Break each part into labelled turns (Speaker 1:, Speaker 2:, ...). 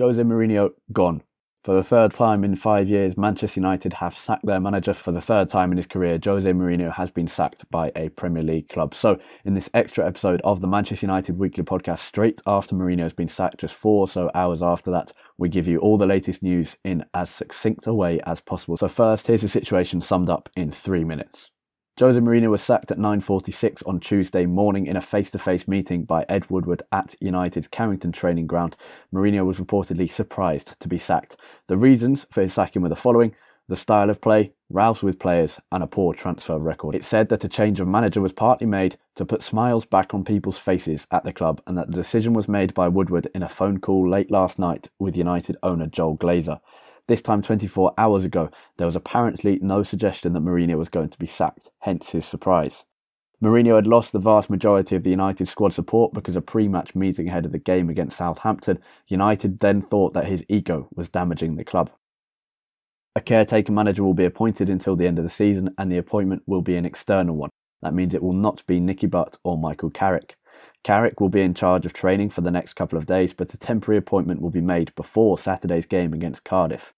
Speaker 1: Jose Mourinho gone. For the third time in five years, Manchester United have sacked their manager. For the third time in his career, Jose Mourinho has been sacked by a Premier League club. So, in this extra episode of the Manchester United Weekly Podcast, straight after Mourinho has been sacked, just four or so hours after that, we give you all the latest news in as succinct a way as possible. So, first, here's the situation summed up in three minutes. Jose Mourinho was sacked at 9.46 on Tuesday morning in a face-to-face meeting by Ed Woodward at United's Carrington training ground. Mourinho was reportedly surprised to be sacked. The reasons for his sacking were the following. The style of play, rows with players, and a poor transfer record. It said that a change of manager was partly made to put smiles back on people's faces at the club, and that the decision was made by Woodward in a phone call late last night with United owner Joel Glazer. This time 24 hours ago, there was apparently no suggestion that Mourinho was going to be sacked, hence his surprise. Mourinho had lost the vast majority of the United squad support because of pre-match meeting ahead of the game against Southampton. United then thought that his ego was damaging the club. A caretaker manager will be appointed until the end of the season and the appointment will be an external one. That means it will not be Nicky Butt or Michael Carrick. Carrick will be in charge of training for the next couple of days, but a temporary appointment will be made before Saturday's game against Cardiff.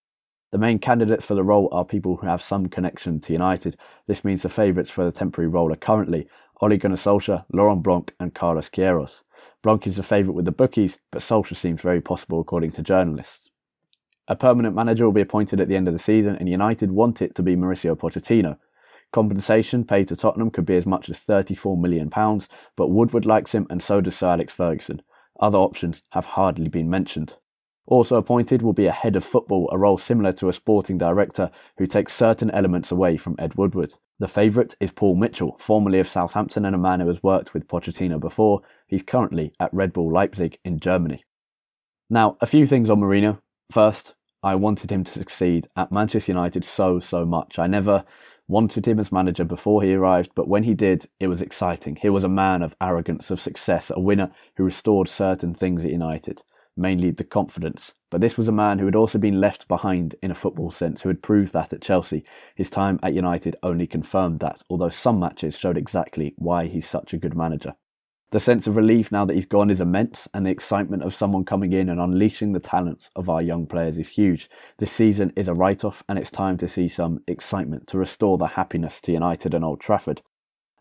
Speaker 1: The main candidates for the role are people who have some connection to United. This means the favourites for the temporary role are currently Ole Gunnar Solskjaer, Laurent Blanc and Carlos Queiroz. Blanc is the favourite with the bookies, but Solskjaer seems very possible according to journalists. A permanent manager will be appointed at the end of the season, and United want it to be Mauricio Pochettino. Compensation paid to Tottenham could be as much as £34 million, but Woodward likes him and so does Sir Alex Ferguson. Other options have hardly been mentioned. Also appointed will be a head of football, a role similar to a sporting director who takes certain elements away from Ed Woodward. The favourite is Paul Mitchell, formerly of Southampton and a man who has worked with Pochettino before. He's currently at Red Bull Leipzig in Germany. Now, a few things on Mourinho. First, I wanted him to succeed at Manchester United so, so much. I never wanted him as manager before he arrived, but when he did, it was exciting. He was a man of arrogance, of success, a winner who restored certain things at United mainly the confidence. But this was a man who had also been left behind in a football sense, who had proved that at Chelsea. His time at United only confirmed that, although some matches showed exactly why he's such a good manager. The sense of relief now that he's gone is immense, and the excitement of someone coming in and unleashing the talents of our young players is huge. This season is a write off, and it's time to see some excitement to restore the happiness to United and Old Trafford.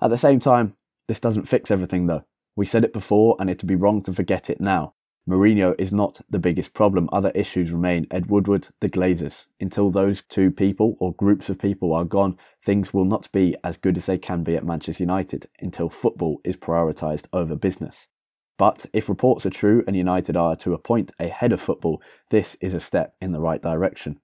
Speaker 1: At the same time, this doesn't fix everything though. We said it before, and it'd be wrong to forget it now. Mourinho is not the biggest problem. Other issues remain Ed Woodward, the Glazers. Until those two people or groups of people are gone, things will not be as good as they can be at Manchester United until football is prioritised over business. But if reports are true and United are to appoint a head of football, this is a step in the right direction.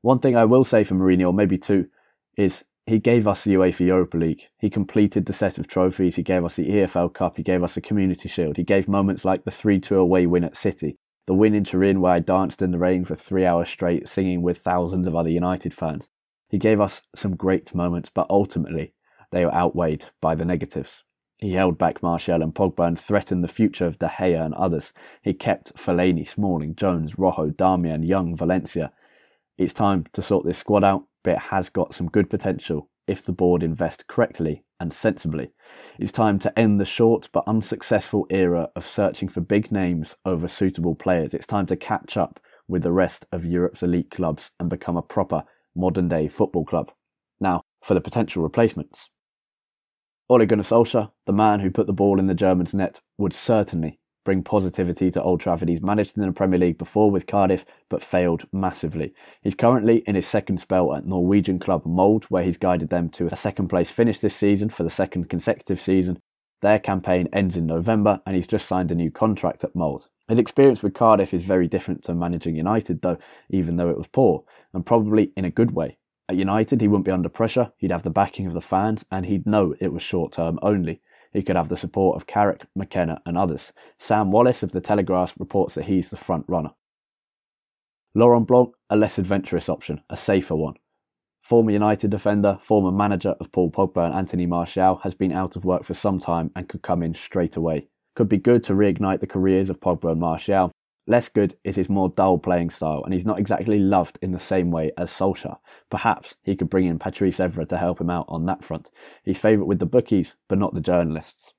Speaker 1: One thing I will say for Mourinho, maybe two, is he gave us the UEFA Europa League. He completed the set of trophies. He gave us the EFL Cup. He gave us the Community Shield. He gave moments like the 3 2 away win at City, the win in Turin where I danced in the rain for three hours straight, singing with thousands of other United fans. He gave us some great moments, but ultimately they were outweighed by the negatives. He held back Martial and Pogba and threatened the future of De Gea and others. He kept Fellaini, Smalling, Jones, Rojo, Darmian, Young, Valencia. It's time to sort this squad out but it has got some good potential if the board invest correctly and sensibly. It's time to end the short but unsuccessful era of searching for big names over suitable players. It's time to catch up with the rest of Europe's elite clubs and become a proper modern day football club. Now, for the potential replacements. Ole Gunnar Solskjaer, the man who put the ball in the Germans' net, would certainly bring positivity to Old Trafford. He's managed in the Premier League before with Cardiff, but failed massively. He's currently in his second spell at Norwegian club Molde, where he's guided them to a second place finish this season for the second consecutive season. Their campaign ends in November, and he's just signed a new contract at Molde. His experience with Cardiff is very different to managing United, though, even though it was poor, and probably in a good way. At United, he wouldn't be under pressure, he'd have the backing of the fans, and he'd know it was short term only. He could have the support of Carrick, McKenna, and others. Sam Wallace of The Telegraph reports that he's the front runner. Laurent Blanc, a less adventurous option, a safer one. Former United defender, former manager of Paul Pogba and Anthony Martial, has been out of work for some time and could come in straight away. Could be good to reignite the careers of Pogba and Martial, Less good is his more dull playing style, and he's not exactly loved in the same way as Solskjaer. Perhaps he could bring in Patrice Evra to help him out on that front. He's favourite with the bookies, but not the journalists.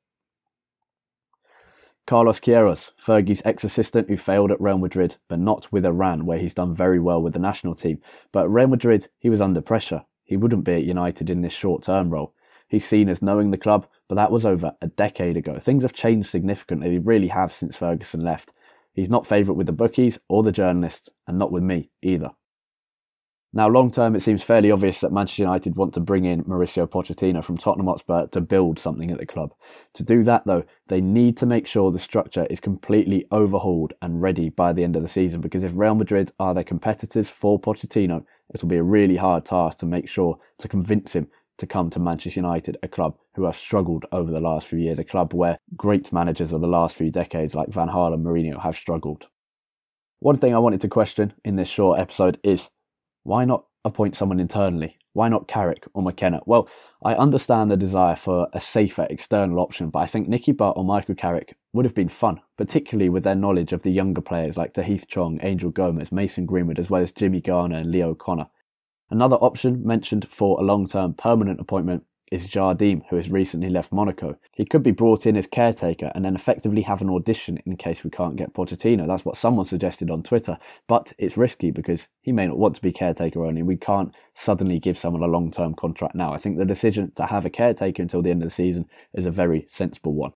Speaker 1: Carlos Queiroz, Fergie's ex-assistant who failed at Real Madrid, but not with Iran, where he's done very well with the national team. But at Real Madrid, he was under pressure. He wouldn't be at United in this short-term role. He's seen as knowing the club, but that was over a decade ago. Things have changed significantly, they really have since Ferguson left. He's not favourite with the bookies or the journalists, and not with me either. Now, long term, it seems fairly obvious that Manchester United want to bring in Mauricio Pochettino from Tottenham Hotspur to build something at the club. To do that, though, they need to make sure the structure is completely overhauled and ready by the end of the season. Because if Real Madrid are their competitors for Pochettino, it will be a really hard task to make sure to convince him to come to Manchester United, a club who have struggled over the last few years, a club where great managers of the last few decades like Van Gaal and Mourinho have struggled. One thing I wanted to question in this short episode is why not appoint someone internally? Why not Carrick or McKenna? Well, I understand the desire for a safer external option, but I think Nicky Butt or Michael Carrick would have been fun, particularly with their knowledge of the younger players like Tahith Chong, Angel Gomes, Mason Greenwood, as well as Jimmy Garner and Lee O'Connor. Another option mentioned for a long term permanent appointment is Jardim, who has recently left Monaco. He could be brought in as caretaker and then effectively have an audition in case we can't get Pochettino. That's what someone suggested on Twitter, but it's risky because he may not want to be caretaker only. We can't suddenly give someone a long term contract now. I think the decision to have a caretaker until the end of the season is a very sensible one.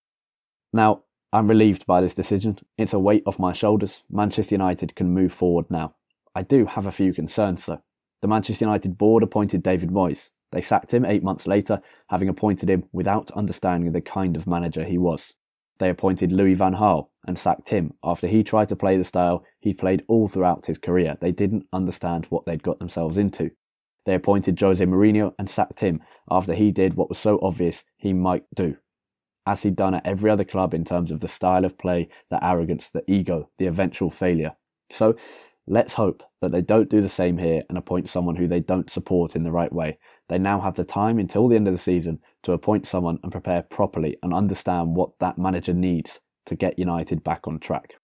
Speaker 1: Now, I'm relieved by this decision. It's a weight off my shoulders. Manchester United can move forward now. I do have a few concerns though. The Manchester United board appointed David Moyes. They sacked him eight months later, having appointed him without understanding the kind of manager he was. They appointed Louis van Gaal and sacked him after he tried to play the style he played all throughout his career. They didn't understand what they'd got themselves into. They appointed Jose Mourinho and sacked him after he did what was so obvious he might do. As he'd done at every other club in terms of the style of play, the arrogance, the ego, the eventual failure. So Let's hope that they don't do the same here and appoint someone who they don't support in the right way. They now have the time until the end of the season to appoint someone and prepare properly and understand what that manager needs to get United back on track.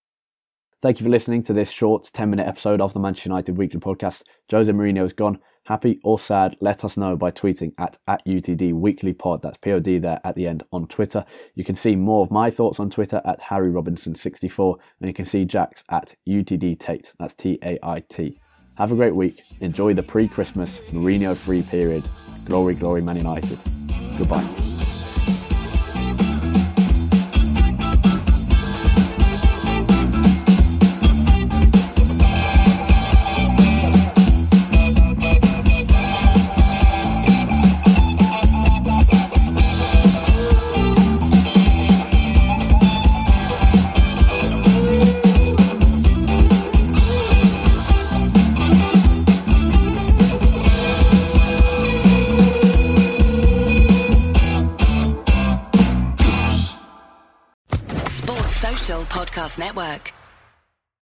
Speaker 1: Thank you for listening to this short 10 minute episode of the Manchester United Weekly Podcast. Jose Mourinho is gone. Happy or sad, let us know by tweeting at, at UTD Weekly Pod. That's POD there at the end on Twitter. You can see more of my thoughts on Twitter at Harry Robinson64, and you can see Jack's at UTD Tait. That's T A I T. Have a great week. Enjoy the pre Christmas Mourinho free period. Glory, glory, Man United. Goodbye.
Speaker 2: Network.